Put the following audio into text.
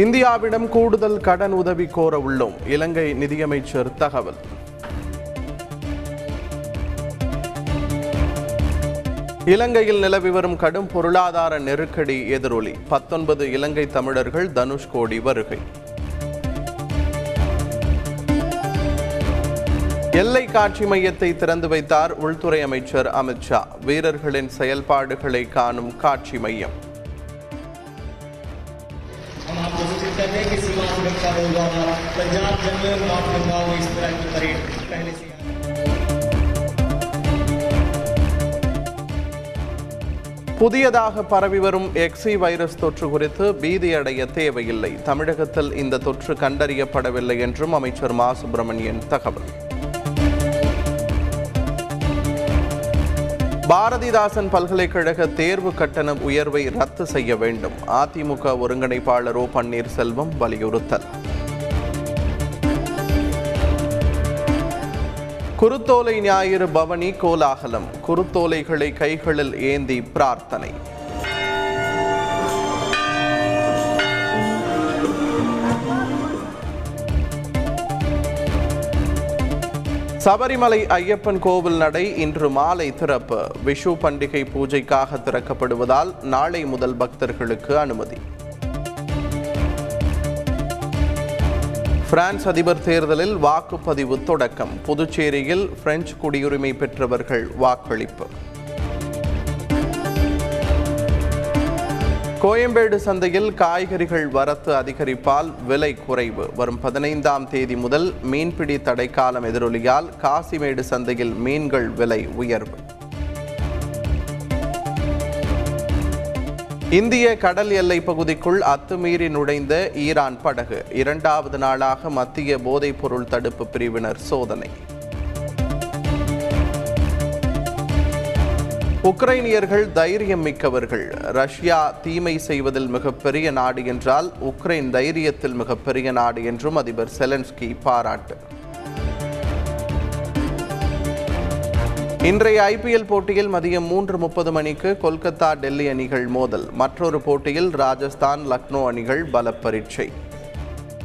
இந்தியாவிடம் கூடுதல் கடன் உதவி கோர உள்ளோம். இலங்கை நிதியமைச்சர் தகவல். இலங்கையில் நிலவி வரும் கடும் பொருளாதார நெருக்கடி எதிரொலி. பத்தொன்பது இலங்கை தமிழர்கள் தனுஷ்கோடி வருகை. எல்லை காட்சி மையத்தை திறந்து வைத்தார் உள்துறை அமைச்சர் அமித்ஷா வீரர்களின் செயல்பாடுகளை காணும் காட்சி மையம். हैं कि सीमा सुरक्षा बल द्वारा पंजाब जम्मू और नॉर्थ बंगाल में इस तरह की परेड पहले से ही புதியதாக பரவி வரும் எக்ஸி வைரஸ் தொற்று குறித்து பீதியடைய தேவையில்லை தமிழகத்தில் இந்த தொற்று கண்டறியப்படவில்லை என்றும் அமைச்சர் மா சுப்பிரமணியன் தகவல் பாரதிதாசன் பல்கலைக்கழக தேர்வு கட்டண உயர்வை ரத்து செய்ய வேண்டும். அதிமுக ஒருங்கிணைப்பாளர் ஓ பன்னீர்செல்வம் வலியுறுத்தல். குருத்தோலை ஞாயிறு பவனி கோலாகலம். குருத்தோலைகளை கைகளில் ஏந்தி பிரார்த்தனை. சபரிமலை ஐயப்பன் கோவில் நடை இன்று மாலை திறப்பு. விஷு பண்டிகை பூஜைக்காக திறக்கப்படுவதால் நாளை முதல் பக்தர்களுக்கு அனுமதி. பிரான்ஸ் அதிபர் தேர்தலில் வாக்குப்பதிவு தொடக்கம். புதுச்சேரியில் பிரெஞ்சு குடியுரிமை பெற்றவர்கள் வாக்களிப்பு. கோயம்பேடு சந்தையில் காய்கறிகள் வரத்து அதிகரிப்பால் விலை குறைவு. வரும் பதினைந்தாம் தேதி முதல் மீன்பிடி தடைக்காலம் எதிரொலியால் காசிமேடு சந்தையில் மீன்கள் விலை உயர்வு. இந்திய கடல் எல்லை பகுதிக்குள் அத்துமீறி நுழைந்த ஈரான் படகு. இரண்டாவது நாளாக மத்திய போதைப்பொருள் தடுப்பு பிரிவினர் சோதனை. உக்ரைனியர்கள் தைரியம் மிக்கவர்கள். ரஷ்யா தீமை செய்வதில் மிகப்பெரிய நாடு என்றால் உக்ரைன் தைரியத்தில் மிகப்பெரிய நாடு என்றும் அதிபர் செலன்ஸ்கி பாராட்டு. இன்றைய ஐபிஎல் போட்டியில் மதியம் மூன்று முப்பது மணிக்கு கொல்கத்தா டெல்லி அணிகள் மோதல். மற்றொரு போட்டியில் ராஜஸ்தான் லக்னோ அணிகள் பல பரீட்சை